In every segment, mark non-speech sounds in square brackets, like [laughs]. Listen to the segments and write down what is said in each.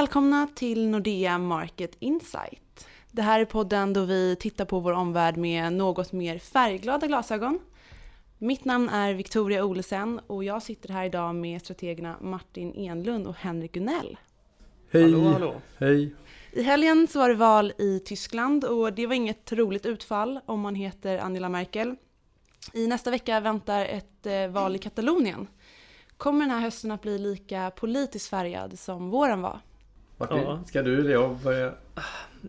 välkomna till Nordea Market Insight. Det här är podden då vi tittar på vår omvärld med något mer färgglada glasögon. Mitt namn är Victoria Olesen och jag sitter här idag med strategerna Martin Enlund och Henrik Gunell. Hej! Hallå, hallå. Hej! I helgen så var det val i Tyskland och det var inget roligt utfall om man heter Angela Merkel. I nästa vecka väntar ett eh, val i Katalonien. Kommer den här hösten att bli lika politiskt färgad som våren var? Martin, Ja. ska du eller jag börja?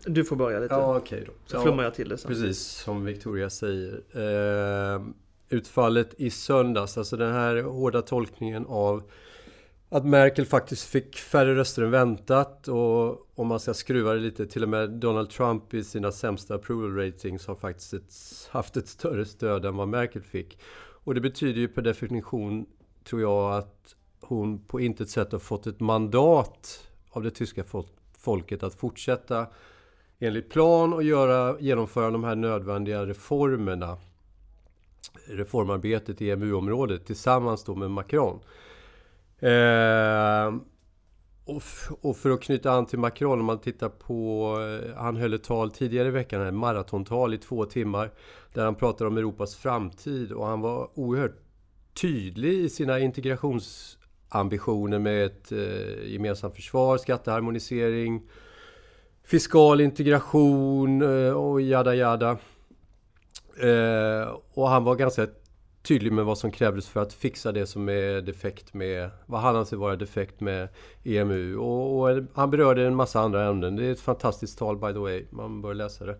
Du får börja lite. Ja, okej då. Så Ja, flummar jag till det sen. Precis som Victoria säger. Eh, utfallet i söndags, alltså den här hårda tolkningen av att Merkel faktiskt fick färre röster än väntat och om man ska skruva det lite, till och med Donald Trump i sina sämsta approval ratings har faktiskt ett, haft ett större stöd än vad Merkel fick. Och det betyder ju per definition, tror jag, att hon på intet sätt har fått ett mandat av det tyska folket att fortsätta enligt plan och göra, genomföra de här nödvändiga reformerna. Reformarbetet i EMU-området tillsammans då med Macron. Eh, och, och för att knyta an till Macron, om man tittar på... Eh, han höll ett tal tidigare i veckan, ett maratontal i två timmar. Där han pratar om Europas framtid och han var oerhört tydlig i sina integrations ambitioner med ett eh, gemensamt försvar, skatteharmonisering, fiskal integration eh, och jada jada. Eh, och han var ganska tydlig med vad som krävdes för att fixa det som är defekt med, vad han anser vara defekt med EMU. Och, och han berörde en massa andra ämnen. Det är ett fantastiskt tal by the way, man bör läsa det.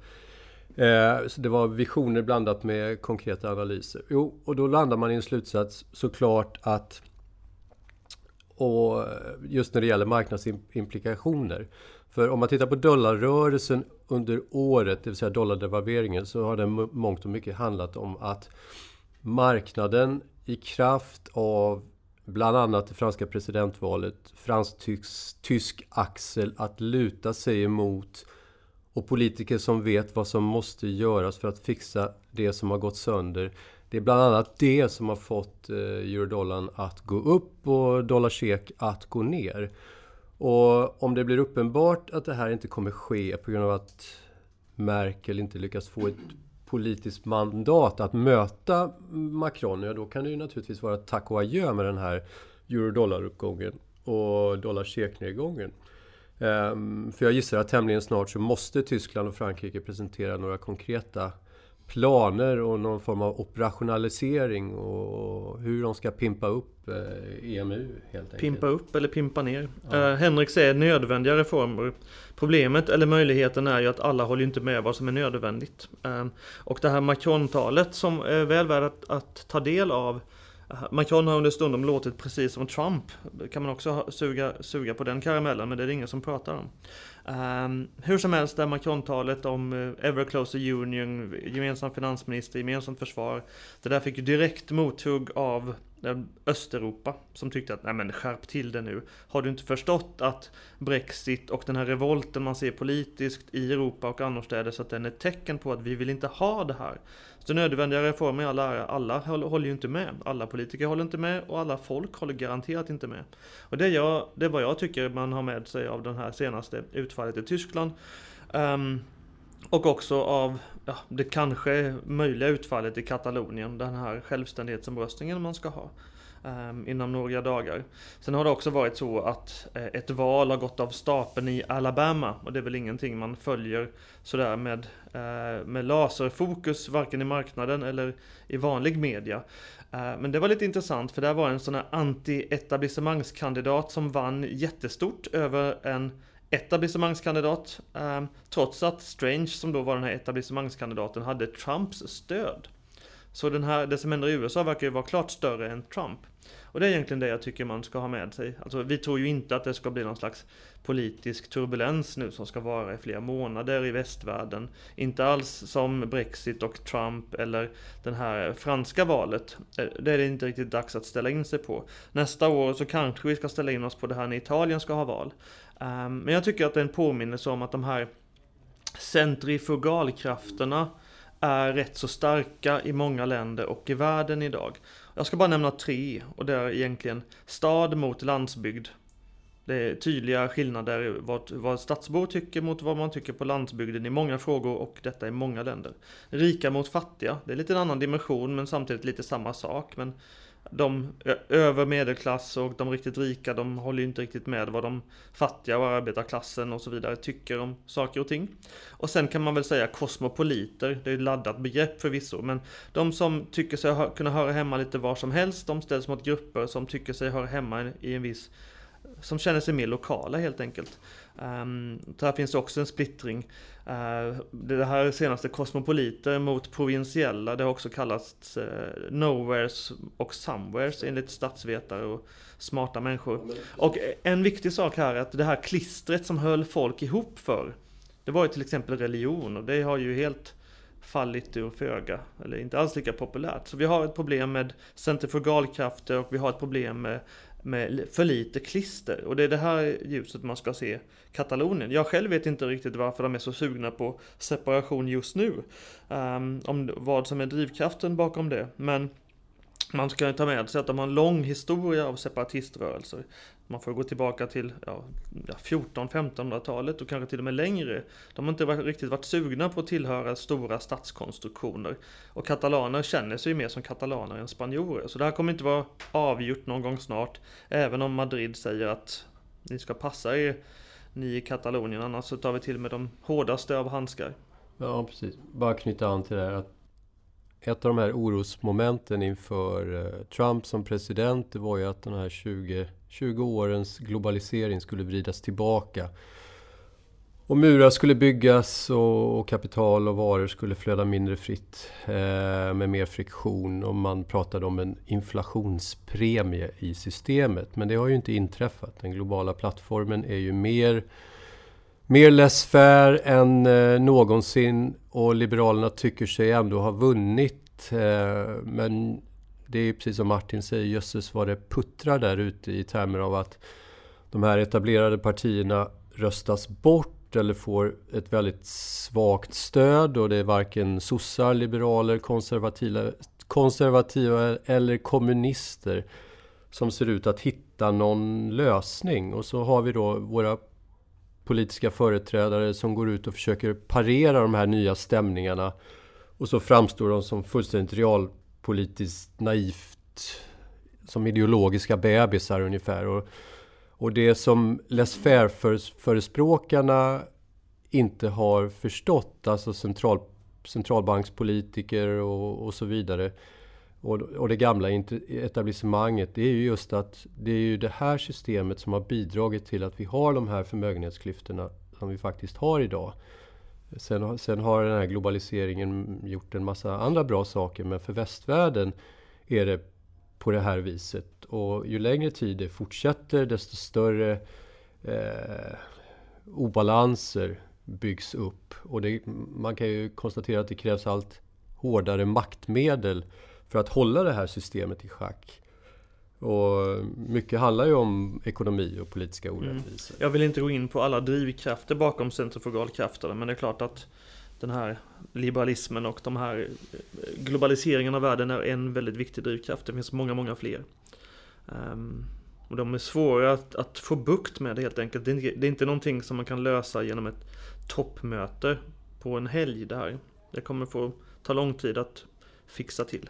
Eh, så det var visioner blandat med konkreta analyser. Jo, och då landar man i en slutsats såklart att och just när det gäller marknadsimplikationer. För om man tittar på dollarrörelsen under året, det vill säga dollardevalveringen, så har den mångt och mycket handlat om att marknaden i kraft av bland annat det franska presidentvalet, fransk-tysk axel att luta sig emot och politiker som vet vad som måste göras för att fixa det som har gått sönder. Det är bland annat det som har fått eh, eurodollarn att gå upp och dollar att gå ner. Och om det blir uppenbart att det här inte kommer ske på grund av att Merkel inte lyckas få ett politiskt mandat att möta Macron, ja då kan det ju naturligtvis vara tack och adjö med den här euro-dollar-uppgången och dollar nedgången Ehm, för jag gissar att tämligen snart så måste Tyskland och Frankrike presentera några konkreta planer och någon form av operationalisering och hur de ska pimpa upp eh, EMU helt enkelt. Pimpa upp eller pimpa ner. Ja. Eh, Henrik säger nödvändiga reformer. Problemet eller möjligheten är ju att alla håller inte med vad som är nödvändigt. Eh, och det här Macron-talet som är väl värt att, att ta del av. Macron har under stundom låtit precis som Trump. Kan man också suga, suga på den karamellen men det är det ingen som pratar om. Um, hur som helst, det här Macron-talet om uh, Ever Closer Union, gemensam finansminister, gemensamt försvar. Det där fick ju direkt mothugg av Ehm, Östeuropa som tyckte att nej men skärp till det nu. Har du inte förstått att Brexit och den här revolten man ser politiskt i Europa och annorstädes att den är ett tecken på att vi vill inte ha det här. Så nödvändiga reformer i all ära, alla håller, ju inte med. Alla politiker håller inte med och alla folk håller garanterat inte med. Och det är, jag, det är vad jag tycker man har med sig av den här senaste utfallet i Tyskland. Um, och också av ja, det kanske möjliga utfallet i Katalonien, den här självständighetsomröstningen man ska ha ehm, inom några dagar. Sen har det också varit så att eh, ett val har gått av stapeln i Alabama och det är väl ingenting man följer sådär med, eh, med laserfokus varken i marknaden eller i vanlig media. Eh, Men det var lite intressant för där var en sån här anti-etablissemangskandidat som vann jättestort över en etablissemangskandidat. eh, Trots att Strange, som då var den här etablissemangskandidaten, hade Trumps stöd. Så den här, det som händer i USA verkar ju vara klart större än Trump. Och det är egentligen det jag tycker man ska ha med sig. Alltså, vi tror ju inte att det ska bli någon slags politisk turbulens nu som ska vara i flera månader i västvärlden. Inte alls som Brexit och Trump eller det här franska valet. Eh, det är det inte riktigt dags att ställa in sig på. Nästa år så kanske vi ska ställa in oss på det här när Italien ska ha val. Um, Men jag tycker att det är en påminnelse om att de här centrifugalkrafterna är rätt så starka i många länder och i världen idag. Jag ska bara nämna tre och det är egentligen stad mot landsbygd. Det Det är tydliga skillnader vad, vad stadsbor tycker mot vad man tycker på landsbygden i många frågor och detta i många länder. Rika mot fattiga, det är lite en annan dimension men samtidigt lite samma sak. Men de över medelklass och de riktigt rika, de håller ju inte riktigt med vad de fattiga och arbetarklassen och så vidare tycker om saker och ting. Och sen kan man väl säga kosmopoliter, det är ett laddat begrepp förvisso, men de som tycker sig kunna höra hemma lite var som helst, de ställs mot grupper som tycker sig höra hemma i en viss som känner sig mer lokala helt enkelt. Um, där finns också en splittring. Uh, det här senaste kosmopoliter mot provinsiella, det har också kallats uh, nowheres och somewheres enligt statsvetare och smarta människor. Och en viktig sak här är att det här klistret som höll folk ihop för det var ju till exempel religion och det har ju helt fallit ur föga, eller inte alls lika populärt. Så vi har ett problem med centrifugalkrafter och vi har ett problem med med för lite klister. Och det är det här ljuset man ska se Katalonien. Jag själv vet inte riktigt varför de är så sugna på separation just nu. Um, om vad som är drivkraften bakom det. Men man ska ta med sig att de har en lång historia av separatiströrelser. Man får gå tillbaka till ja, 14-1500-talet och kanske till och med längre. De har inte riktigt varit sugna på att tillhöra stora statskonstruktioner. Och katalaner känner sig ju mer som katalaner än spanjorer. Så det här kommer inte vara avgjort någon gång snart. Även om Madrid säger att ni ska passa er, ni i Katalonien, annars så tar vi till med de hårdaste av handskar. Ja, precis. Bara knyta an till det här att ett av de här orosmomenten inför eh, Trump som president, det var ju att den här 20, 20 årens globalisering skulle vridas tillbaka. Och murar skulle byggas och, och kapital och varor skulle flöda mindre fritt eh, med mer friktion. Och man pratade om en inflationspremie i systemet. Men det har ju inte inträffat. Den globala plattformen är ju mer mer laissez än eh, någonsin och Liberalerna tycker sig ändå ha vunnit. Eh, men det är precis som Martin säger, jösses vad det puttrar där ute i termer av att de här etablerade partierna röstas bort eller får ett väldigt svagt stöd och det är varken sossar, liberaler, konservativa, konservativa eller kommunister som ser ut att hitta någon lösning. Och så har vi då våra politiska företrädare som går ut och försöker parera de här nya stämningarna. Och så framstår de som fullständigt realpolitiskt naivt, som ideologiska bebisar ungefär. Och, och det som Les Faire-förespråkarna inte har förstått, alltså central, centralbankspolitiker och, och så vidare, och, och det gamla etablissemanget, det är ju just att det är ju det här systemet som har bidragit till att vi har de här förmögenhetsklyftorna som vi faktiskt har idag. Sen, sen har den här globaliseringen gjort en massa andra bra saker, men för västvärlden är det på det här viset. Och ju längre tid det fortsätter, desto större eh, obalanser byggs upp. Och det, man kan ju konstatera att det krävs allt hårdare maktmedel för att hålla det här systemet i schack. Och mycket handlar ju om ekonomi och politiska mm. orättvisor. Mm. Jag vill inte gå in på alla drivkrafter bakom centrifugalkrafterna men det är klart att den här liberalismen och de här eh, globaliseringen av världen är en väldigt viktig drivkraft. Det finns många, många fler. Um, och de är svåra att, att, få bukt med helt enkelt. Det är, det är inte någonting som man kan lösa genom ett toppmöte på en helg det här. Det kommer få ta lång tid att fixa till.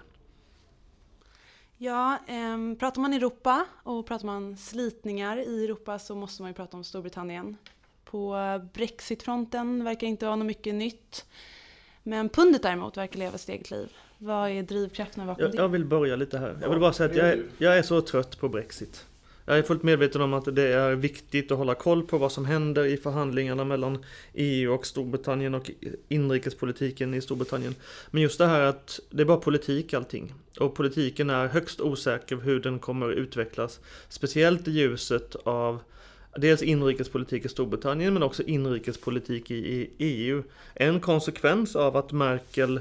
Ja, eh, pratar man Europa och pratar man slitningar i Europa så måste man ju prata om Storbritannien. På Brexitfronten verkar inte vara något mycket nytt. Men pundet däremot verkar leva sitt eget liv. Vad är drivkrafterna bakom jag, det? Jag vill börja lite här. Jag vill bara säga att jag är, jag är så trött på Brexit. Jag är fullt medveten om att det är viktigt att hålla koll på vad som händer i förhandlingarna mellan EU och Storbritannien och inrikespolitiken i Storbritannien. Men just det här att det är bara politik allting. Och politiken är högst osäker hur den kommer utvecklas. Speciellt i ljuset av dels inrikespolitik i Storbritannien men också inrikespolitik i EU. En konsekvens av att Merkel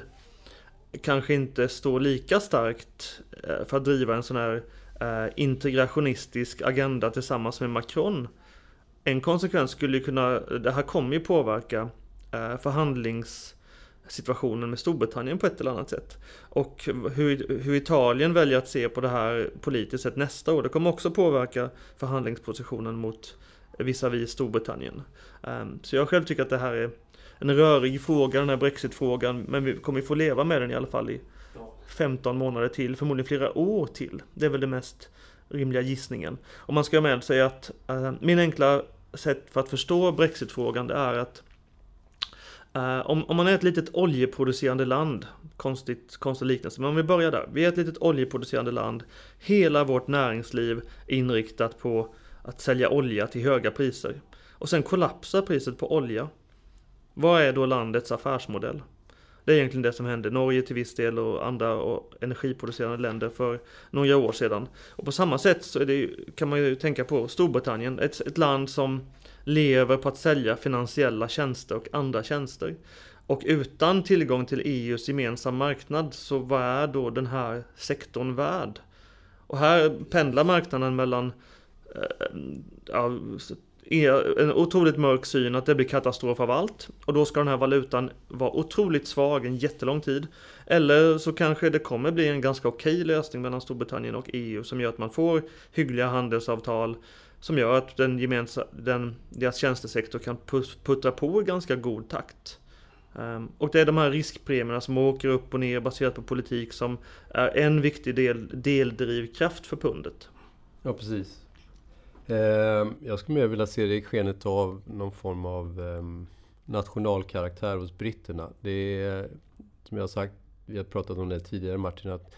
kanske inte står lika starkt eh, för att driva en sån här Eh, integrationistisk agenda tillsammans med Macron. En konsekvens skulle ju kunna, det här kommer ju påverka eh, med Storbritannien på ett eller annat sätt. Och hur, hur Italien väljer att se på det här politiskt sett nästa år, det kommer också påverka förhandlingspositionen mot visavi Storbritannien. Ehm, så jag själv tycker att det här är en rörig fråga, den här Brexit-frågan, men vi kommer få leva med den i alla fall i 15 månader till, förmodligen flera år till. Det är väl det mest rimliga gissningen. Och man ska ha med sig att eh, min enkla sätt för att förstå Brexitfrågan det är att eh, om, om man är ett litet oljeproducerande land, konstigt, konstig liknelse, men om vi börjar där. Vi är ett litet oljeproducerande land. Hela vårt näringsliv är inriktat på att sälja olja till höga priser. Och sen kollapsar priset på olja. Vad är då landets affärsmodell? Det är egentligen det som hände Norge till viss del och andra och energiproducerande länder för några år sedan. Och på samma sätt så det, kan man ju tänka på Storbritannien, ett, ett land som lever på att sälja finansiella tjänster och andra tjänster. Och utan tillgång till EUs gemensamma marknad så vad är då den här sektorn värd? Och här pendlar marknaden mellan eh, är en otroligt mörk syn att det blir katastrof av allt. Och då ska den här valutan vara otroligt svag en jättelång tid. Eller så kanske det kommer bli en ganska okej lösning mellan Storbritannien och EU som gör att man får hyggliga handelsavtal som gör att den gemensamma, den, deras tjänstesektor kan puttra på i ganska god takt. Um, och det är de här riskpremierna som åker upp och ner baserat på politik som är en viktig del, deldrivkraft för pundet. Ja, precis. Ehm, jag skulle mer vilja se det i skenet av någon form av ehm, nationalkaraktär hos britterna. Det är, som jag har sagt, vi har pratat om det tidigare Martin, att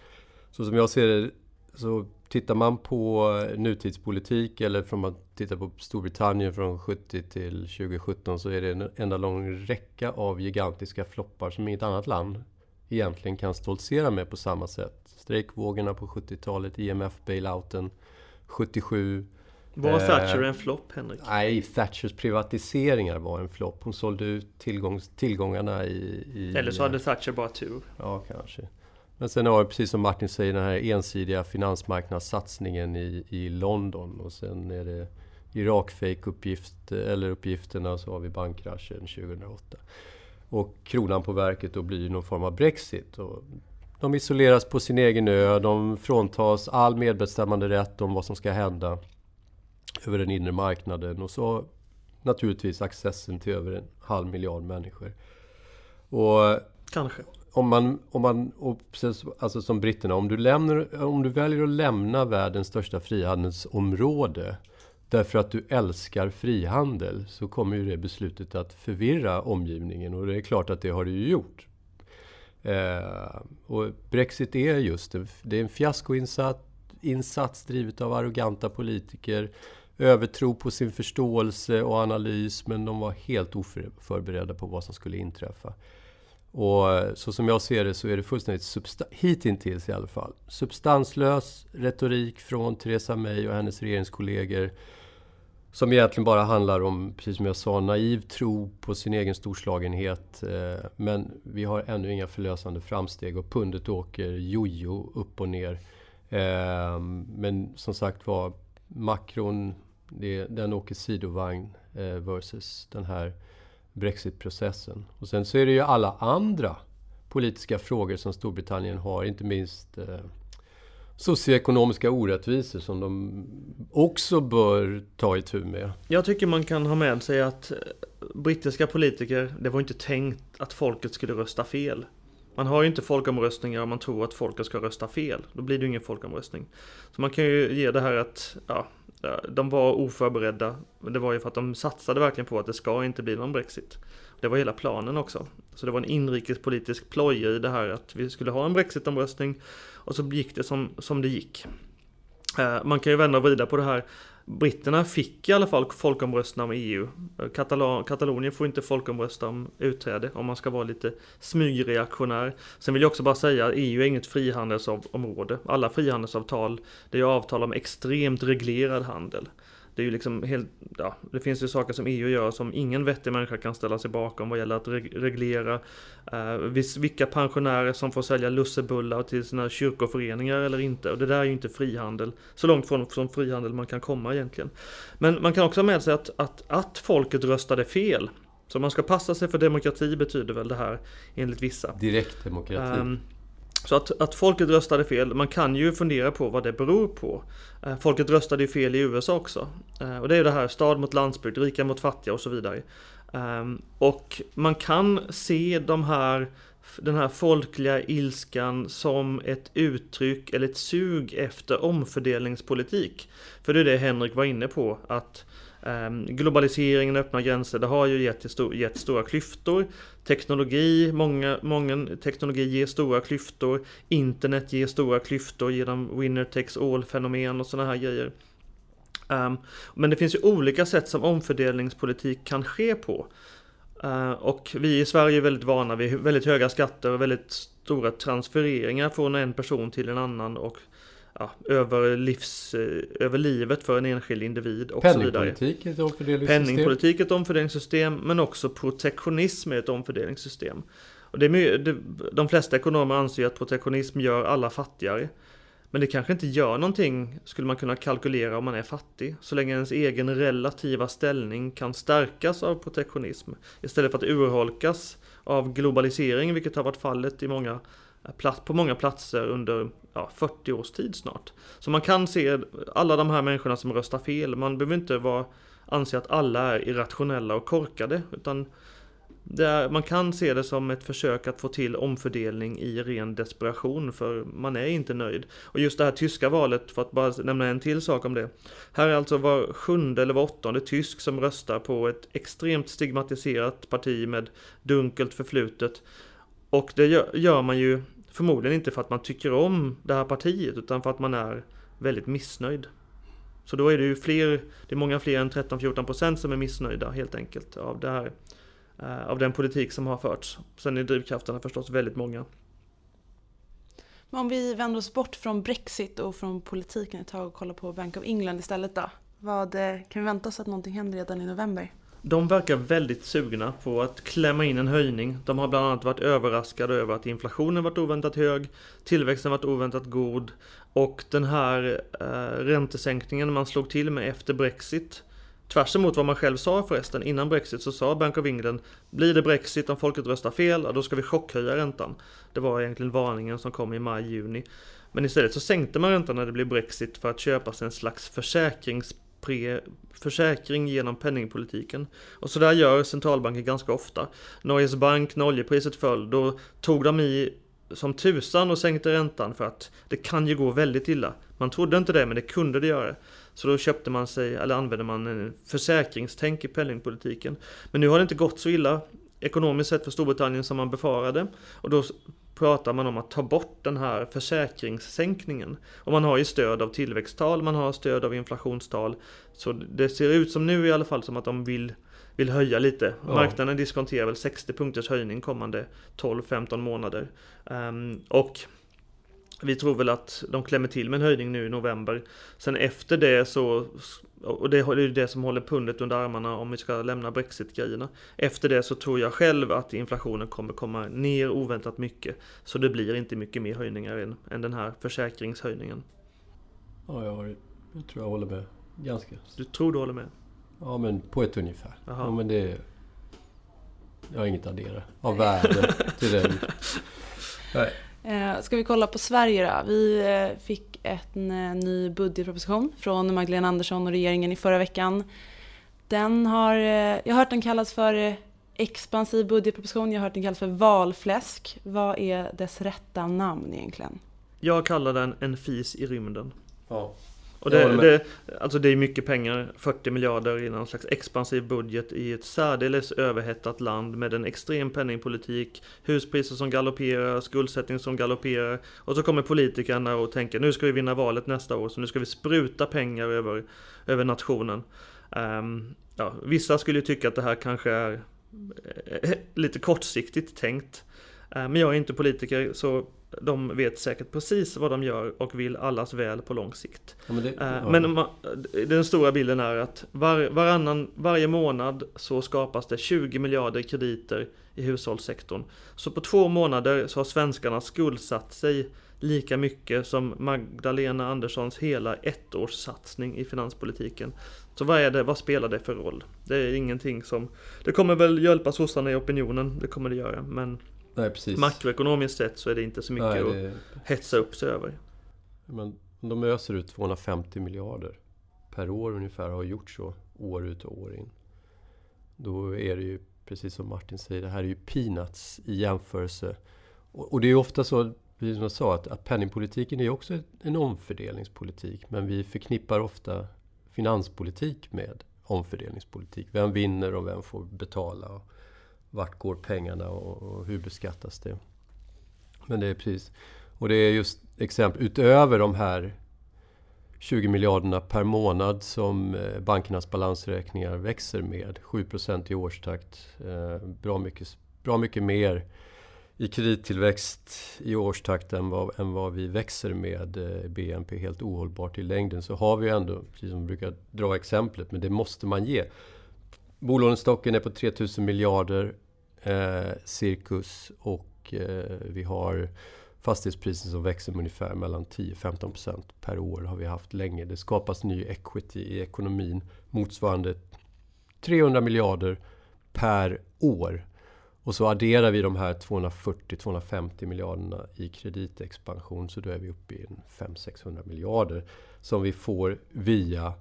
så som jag ser det så tittar man på eh, nutidspolitik eller från man tittar på Storbritannien från 70 till 2017 så är det en enda lång räcka av gigantiska floppar som inget annat land egentligen kan stoltsera med på samma sätt. Strejkvågorna på 70-talet, IMF-bailouten 77 var eh, Thatcher en flopp, Henrik? Nej, Thatchers privatiseringar var en flopp. Hon sålde ut tillgångs, tillgångarna i, i... Eller så hade Thatcher bara tur. Ja, kanske. Men sen har vi, precis som Martin säger, den här ensidiga finansmarknadssatsningen i, i London. Och sen är det Irak-fake-uppgift, eller uppgifterna, så har vi bankkraschen 2008. Och kronan på verket då blir någon form av Brexit. Och de isoleras på sin egen ö, de fråntas all medbestämmande rätt om vad som ska hända över den inre marknaden och så naturligtvis accessen till över en halv miljard människor. Och Kanske. Om man, om man alltså som britterna, om du, lämnar, om du väljer att lämna världens största frihandelsområde därför att du älskar frihandel så kommer ju det beslutet att förvirra omgivningen och det är klart att det har det ju gjort. Eh, och Brexit är just en, det är en fiaskoinsats insats drivet av arroganta politiker övertro på sin förståelse och analys men de var helt oförberedda på vad som skulle inträffa. Och eh, så som jag ser det så är det fullständigt, hittills i alla fall, substanslös retorik från Theresa May och hennes regeringskollegor som egentligen bara handlar om, precis som jag sa, naiv tro på sin egen storslagenhet. Eh, men vi har ännu inga förlösande framsteg och pundet åker jojo upp och ner. Eh, men som sagt var, makron, det, den åker sidovagn eh, versus den här Brexit-processen. Och sen så är det ju alla andra politiska frågor som Storbritannien har, inte minst eh, socioekonomiska orättvisor som de också bör ta itu med. Jag tycker man kan ha med sig att eh, brittiska politiker, det var inte tänkt att folket skulle rösta fel. Man har ju inte folkomröstningar om man tror att folket ska rösta fel. Då blir det ju ingen folkomröstning. Så man kan ju ge det här att, ja, de var oförberedda. Det var ju för att de satsade verkligen på att det ska inte bli någon Brexit. Det var hela planen också. Så det var en inrikespolitisk ploj i det här att vi skulle ha en brexitomröstning, Och så gick det som, som det gick. Eh, man kan ju vända och vrida på det här. Britterna fick i alla fall folkomrösta om EU. Katal Katalonien får inte folkomrösta om utträde om man ska vara lite smygreaktionär. Sen vill jag också bara säga att EU är inget frihandelsområde. Alla frihandelsavtal, det är avtal om extremt reglerad handel. Det är ju liksom helt, ja, det finns ju saker som EU gör som ingen vettig människa kan ställa sig bakom vad gäller att reglera eh, vilka pensionärer som får sälja lussebullar till sina kyrkoföreningar eller inte. Och det där är ju inte frihandel, så långt från, från frihandel man kan komma egentligen. Men man kan också ha med sig att, att, att folket röstade fel Så man ska passa sig för demokrati betyder väl det här enligt vissa. Direktdemokrati. Um, så att, att folket röstade fel, man kan ju fundera på vad det beror på. Eh, folket röstade ju fel i USA också. Eh, och det är ju det här stad mot landsbygd, rika mot fattiga och så vidare. Ehm, och man kan se de här den här folkliga ilskan som ett uttryck eller ett sug efter omfördelningspolitik. För det är det Henrik var inne på, att Ehm, globaliseringen, öppna gränser, det har ju gett, gett stora klyftor. Teknologi, många, många teknologi ger stora klyftor. Internet ger stora klyftor genom winner takes all fenomen och sådana här grejer. Ehm, men det finns ju olika sätt som omfördelningspolitik kan ske på. Ehm, och vi i Sverige är väldigt vana vid väldigt höga skatter och väldigt stora transfereringar från en person till en annan och ja, över, livs, eh, över livet för en enskild individ och så vidare. Penningpolitik är ett omfördelningssystem. Men också protektionism är ett omfördelningssystem. Och det är, det, de flesta ekonomer anser att protektionism gör alla fattigare. Men det kanske inte gör någonting, skulle man kunna kalkylera om man är fattig, så länge ens egen relativa ställning kan stärkas av protektionism, istället för att urholkas av globalisering, vilket har varit fallet i många, på många platser under ja, 40 års tid snart. Så man kan se alla de här människorna som röstar fel, man behöver inte vara, anse att alla är irrationella och korkade, utan är, man kan se det som ett försök att få till omfördelning i ren desperation för man är inte nöjd. Och just det här tyska valet, för att bara nämna en till sak om det. Här är alltså var sjunde eller var åttonde tysk som röstar på ett extremt stigmatiserat parti med dunkelt förflutet. Och det gör man ju förmodligen inte för att man tycker om det här partiet utan för att man är väldigt missnöjd. Så då är det ju fler, det är många fler än 13-14% som är missnöjda helt enkelt av det här eh, av den politik som har förts. Sen är drivkrafterna förstås väldigt många. Men om vi vänder oss bort från Brexit och från politiken ett tag och kollar på Bank of England istället då. Vad, eh, kan vi vänta oss att någonting händer redan i november? De verkar väldigt sugna på att klämma in en höjning. De har bland annat varit överraskade över att inflationen varit oväntat hög, tillväxten varit oväntat god och den här eh, räntesänkningen man slog till med efter Brexit Tvärs emot vad man själv sa förresten, innan Brexit så sa Bank of England Blir det Brexit om folket röstar fel, då ska vi chockhöja räntan. Det var egentligen varningen som kom i maj-juni. Men istället så sänkte man räntan när det blev Brexit för att köpa sig en slags försäkrings försäkring genom penningpolitiken. Och så där gör centralbanker ganska ofta. Norges Bank, när oljepriset föll, då tog de i som tusan och sänkte räntan för att det kan ju gå väldigt illa. Man trodde inte det, men det kunde det göra. Så då köpte man sig, eller använde man en försäkringstänk i penningpolitiken. Men nu har det inte gått så illa ekonomiskt sett för Storbritannien som man befarade. Och då pratar man om att ta bort den här försäkringssänkningen. Och man har ju stöd av tillväxttal, man har stöd av inflationstal. Så det ser ut som nu i alla fall som att de vill, vill höja lite. Ja. Marknaden diskonterar väl 60 punkters höjning kommande 12-15 månader. Um, och vi tror väl att de klämmer till med en höjning nu i november. Sen efter det så, och det är ju det som håller pundet under armarna om vi ska lämna Brexit-grejerna. Efter det så tror jag själv att inflationen kommer komma ner oväntat mycket. Så det blir inte mycket mer höjningar än, än den här försäkringshöjningen. Ja, jag, jag tror jag håller med. Ganska. Du tror du håller med? Ja, men på ett ungefär. Ja, men det... Jag har inget att addera av värde till det. [laughs] Nej. Eh, ska vi kolla på Sverige då? Vi eh, fick en eh, ny budgetproposition från Magdalena Andersson och regeringen i förra veckan. Den har, jag har hört den kallas för expansiv budgetproposition, jag har hört den kallas för valfläsk. Vad är dess rätta namn egentligen? Jag kallar den en fis i rymden. Ja. Och det, det, alltså det är mycket pengar, 40 miljarder i någon slags expansiv budget i ett särdeles överhettat land med en extrem penningpolitik, huspriser som galopperar, skuldsättning som galopperar. Och så kommer politikerna och tänker nu ska vi vinna valet nästa år, så nu ska vi spruta pengar över, över nationen. Um, ja, vissa skulle tycka att det här kanske är eh, lite kortsiktigt tänkt. Uh, men jag är inte politiker, så de vet säkert precis vad de gör och vill allas väl på lång sikt. Ja, men, det, eh, ja. men man, den stora bilden är att var, varannan, varje månad så skapas det 20 miljarder krediter i hushållssektorn. Så på två månader så har svenskarna skuldsatt sig lika mycket som Magdalena Anderssons hela ettårssatsning i finanspolitiken. Så vad är det, vad spelar det för roll? Det är ingenting som... Det kommer väl hjälpa sossarna i opinionen, det kommer det göra. Men Nej, precis. makroekonomiskt sett så är det inte så mycket Nej, att det, hetsa upp sig över. men de öser ut 250 miljarder per år ungefär, har gjort så år ut och år in. Då är det ju, precis som Martin säger, det här är ju peanuts i jämförelse. Och, och det är ju ofta så, precis som jag sa, att, att penningpolitiken är ju också en omfördelningspolitik. Men vi förknippar ofta finanspolitik med omfördelningspolitik. Vem vinner och vem får betala? Och vart går pengarna och, och hur beskattas det? Men det är precis... Och det är just exempel utöver de här 20 miljarderna per månad som eh, bankernas balansräkningar växer med. 7% i årstakt. Eh, bra mycket, bra mycket mer i kredittillväxt i årstakt än vad, än vad vi växer med eh, BNP. Helt ohållbart i längden. Så har vi ändå, precis som vi brukar dra exemplet, men det måste man ge. Bolånestocken är på 3000 miljarder eh, cirkus och eh, vi har fastighetspriser som växer med ungefär mellan 10-15% per år har vi haft länge. Det skapas ny equity i ekonomin motsvarande 300 miljarder per år. Och så adderar vi de här 240-250 miljarderna i kreditexpansion så då är vi uppe i 500-600 miljarder som vi får via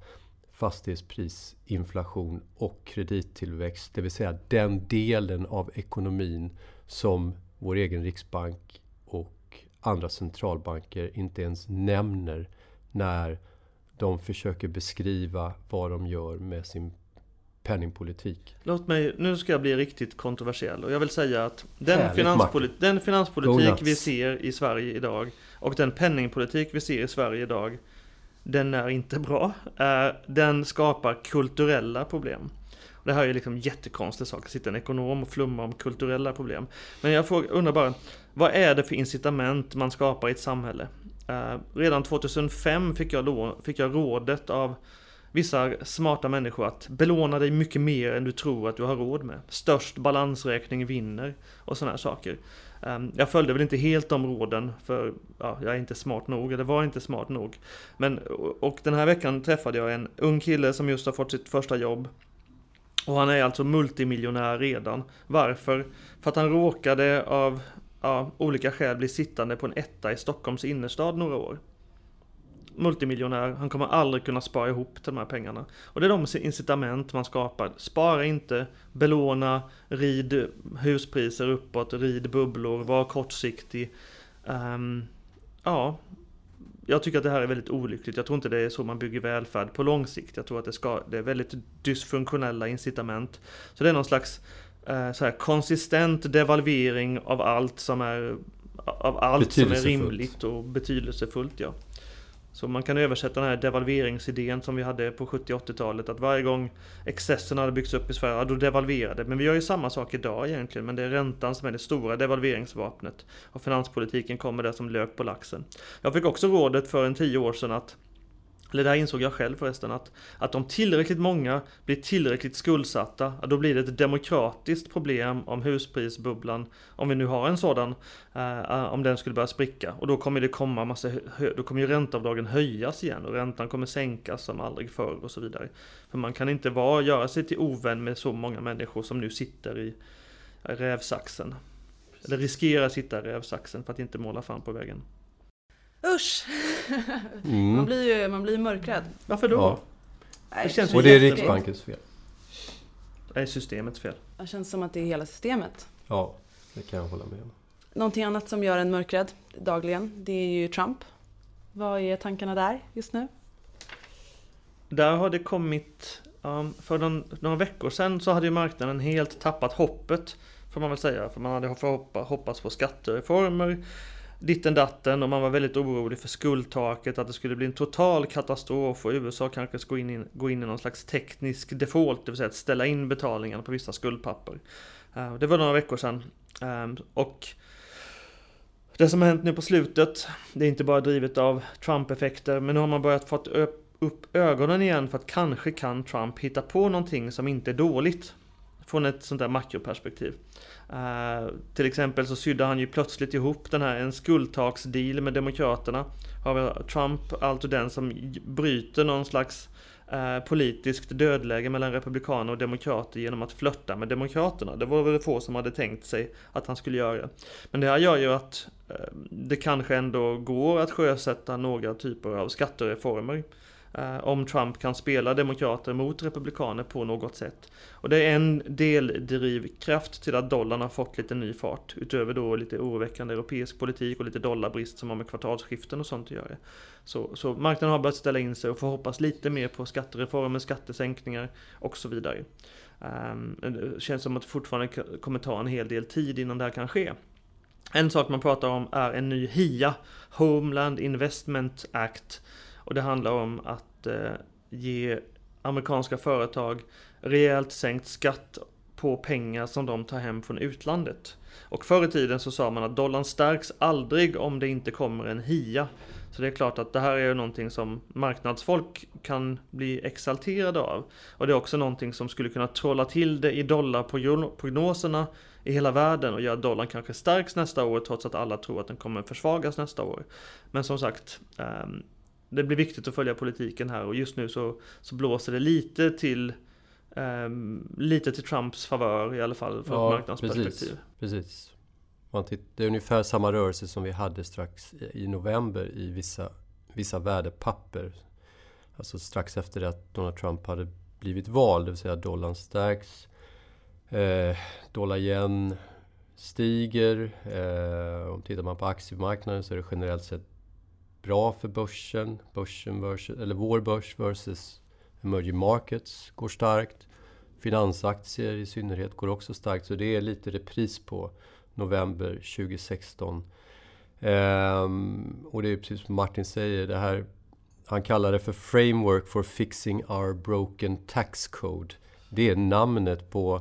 fastighetsprisinflation och kredittillväxt. Det vill säga den delen av ekonomin som vår egen riksbank och andra centralbanker inte ens nämner när de försöker beskriva vad de gör med sin penningpolitik. Låt mig, nu ska jag bli riktigt kontroversiell och jag vill säga att den, Härligt, finanspoli Martin. den finanspolitik vi ser i Sverige idag och den penningpolitik vi ser i Sverige idag den är inte bra. Eh, den skapar kulturella problem. Det här är ju liksom jättekonstig sak, att sitta en ekonom och flumma om kulturella problem. Men jag frågar, undrar bara, vad är det för incitament man skapar i ett samhälle? Eh, redan 2005 fick jag, lån, fick jag rådet av vissa smarta människor att belåna dig mycket mer än du tror att du har råd med. Störst balansräkning vinner och sådana här saker. Ehm, jag följde väl inte helt de råden för ja, jag är inte smart nog, eller var inte smart nog. Men, och den här veckan träffade jag en ung kille som just har fått sitt första jobb. Och han är alltså multimiljonär redan. Varför? För att han råkade av ja, olika skäl bli sittande på en etta i Stockholms innerstad några år. Multimiljonär, han kommer aldrig kunna spara ihop till de här pengarna. Och det är de incitament man skapar. Spara inte, belåna, rid huspriser uppåt, rid bubblor, var kortsiktig. Ehm, ja, jag tycker att det här är väldigt olyckligt. Jag tror inte det är så man bygger välfärd på lång sikt. Jag tror att det, ska, det är väldigt dysfunktionella incitament. Så det är någon slags eh, så här, konsistent devalvering av allt som är av allt som är rimligt och betydelsefullt. Ja. Så man kan översätta den här devalveringsidén som vi hade på 70 80-talet. Att varje gång excessen hade byggts upp i Sverige, ja, då devalverade. Men vi gör ju samma sak idag egentligen. Men det är räntan som är det stora devalveringsvapnet. Och finanspolitiken kommer där som lök på laxen. Jag fick också rådet för en tio år sedan att eller det här insåg jag själv förresten, att, att om tillräckligt många blir tillräckligt skuldsatta, då blir det ett demokratiskt problem om husprisbubblan, om vi nu har en sådan, eh, eh om den skulle börja spricka. Och då kommer det komma massa, då kommer ju ränteavdragen höjas igen och räntan kommer sänkas som aldrig förr och så vidare. För man kan inte vara, göra sig till ovän med så många människor som nu sitter i rävsaxen. Eller riskerar att sitta i rävsaxen för att inte måla fan på vägen. Usch! Man Mm. blir ju man blir mörkrädd. Varför då? Ja. Nej, Det känns Och det är Riksbankens fel. Det är systemets fel. Det känns som att det är hela systemet. Ja, det kan jag hålla med om. Någonting annat som gör en mörkrädd dagligen, det är ju Trump. Vad är tankarna där just nu? Där har det kommit, um, för någon, några veckor sedan så hade ju marknaden helt tappat hoppet. Får man väl säga, för man hade hoppats på skattereformer, ditten datten och man var väldigt orolig för skuldtaket, att det skulle bli en total katastrof och USA kanske skulle gå in, i- gå in i någon slags teknisk default, det vill säga att ställa in betalningarna på vissa skuldpapper. Eh, det var några veckor sedan. Ehm, och det som har hänt nu på slutet, det är inte bara drivet av Trump-effekter, men nu har man börjat få upp, upp ögonen igen för att kanske kan Trump hitta på någonting som inte är dåligt. från ett sånt där makroperspektiv. Uh, till exempel så sydde han ju plötsligt ihop den här en skuldtaksdeal med Demokraterna. Har Trump alltså den som bryter någon slags uh, politiskt dödläge mellan republikaner och demokrater genom att flörta med demokraterna. Det var väl få som hade tänkt sig att han skulle göra. Men det här gör ju att uh, det kanske ändå går att sjösätta några typer av skattereformer Eh, om Trump kan spela demokrater mot republikaner på något sätt. Och det är en deldrivkraft till att dollarn har fått lite ny fart, utöver då lite oroväckande europeisk politik och lite dollarbrist som har med kvartalsskiften och sånt att göra. Så, så marknaden har börjat ställa in sig och får hoppas lite mer på skattereformer, skattesänkningar och så vidare. Um, det känns som att det fortfarande kommer ta en hel del tid innan det här kan ske. En sak man pratar om är en ny HIA, Homeland Investment Act, och det handlar om att eh, ge amerikanska företag rejält sänkt skatt på pengar som de tar hem från utlandet. Och förr i tiden så sa man att dollarn stärks aldrig om det inte kommer en HIA. Så det är klart att det här är ju någonting som marknadsfolk kan bli exalterade av. Och det är också någonting som skulle kunna trolla till det i dollarprognoserna i hela världen och göra att dollarn kanske stärks nästa år trots att alla tror att den kommer försvagas nästa år. Men som sagt, ehm, det blir viktigt att följa politiken här och just nu så, så blåser det lite till um, lite till Trumps favör i alla fall från ja, ett marknadsperspektiv. Precis, precis. Det är ungefär samma rörelse som vi hade strax i november i vissa, vissa värdepapper. Alltså strax efter att Donald Trump hade blivit vald, det vill säga dollarn stärks. Eh, dollar igen stiger. Eh, om tittar man på aktiemarknaden så är det generellt sett bra för börsen. Börsen versus, eller vår börs versus emerging markets går starkt. Finansaktier i synnerhet går också starkt. Så det är lite repris på november 2016. Ehm, och det är precis som Martin säger, det här han kallar det för Framework for Fixing Our Broken Tax Code. Det är namnet på,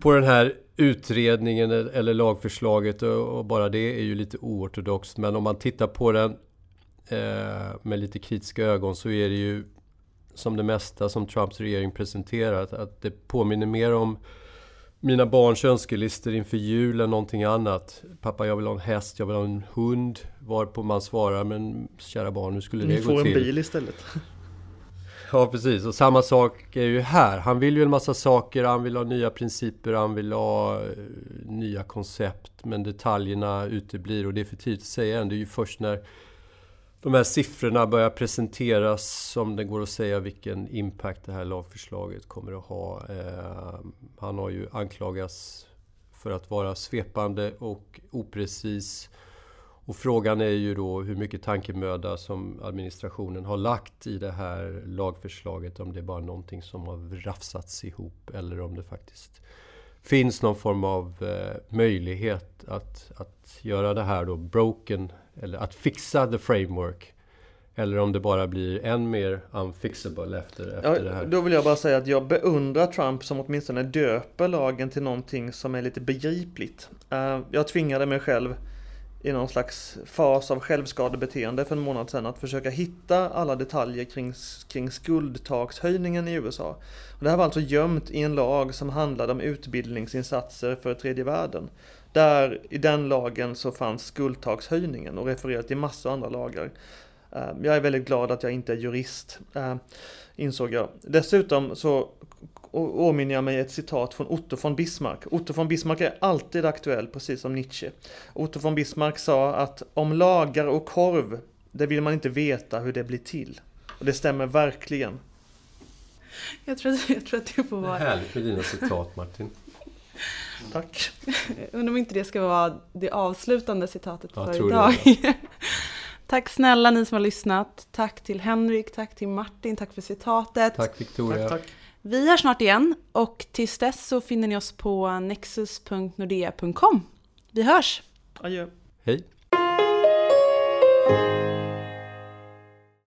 på den här utredningen eller lagförslaget och bara det är ju lite oortodoxt. Men om man tittar på den eh, med lite kritiska ögon så är det ju som det mesta som Trumps regering presenterat att det påminner mer om mina barns önskelistor inför jul än någonting annat. Pappa, jag vill ha en häst, jag vill ha en hund. Varpå man svarar, men kära barn, hur skulle det gå till? Ni får en bil istället. [laughs] Ja, precis. Och samma sak är ju här. Han vill ju en massa saker, han vill ha nya principer, han vill ha uh, nya koncept. Men detaljerna uteblir och det är för tidigt att säga än. Det är ju först när de här siffrorna börjar presenteras som det går att säga vilken impact det här lagförslaget kommer att ha. Eh, han har ju anklagats för att vara svepande och oprecis. Och frågan är ju då hur mycket tankemöda som administrationen har lagt i det här lagförslaget. Om det är bara någonting som har rafsats ihop eller om det faktiskt finns någon form av eh, möjlighet att, att göra det här då broken eller att fixa the framework. Eller om det bara blir än mer unfixable efter, efter ja, det här. Då vill jag bara säga att jag beundrar Trump som åtminstone döper lagen till någonting som är lite begripligt. Uh, jag tvingade mig själv i någon slags fas av självskadebeteende för en månad sedan att försöka hitta alla detaljer kring, kring skuldtakshöjningen i USA. Och det här var alltså gömt i en lag som handlade om utbildningsinsatser för tredje världen. Där i den lagen så fanns skuldtakshöjningen och refererat till massor andra lagar. Eh, jag är väldigt glad att jag inte är jurist, eh, insåg jag. Dessutom så åminner jag mig ett citat från Otto von Bismarck. Otto von Bismarck är alltid aktuell, precis som Nietzsche. Otto von Bismarck sa att om lagar och korv, det vill man inte veta hur det blir till. Och det stämmer verkligen. Jag tror, att, jag tror att det får vara... Det är härligt med dina citat Martin. Tack. Undrar om inte det ska vara det avslutande citatet jag för idag. [laughs] Tack snälla ni som har lyssnat. Tack till Henrik, tack till Martin, tack för citatet. Tack Victoria. Tack, tack. Vi är snart igen och tills dess så finner ni oss på nexus.nordea.com. Vi hörs! Adjö. Hej!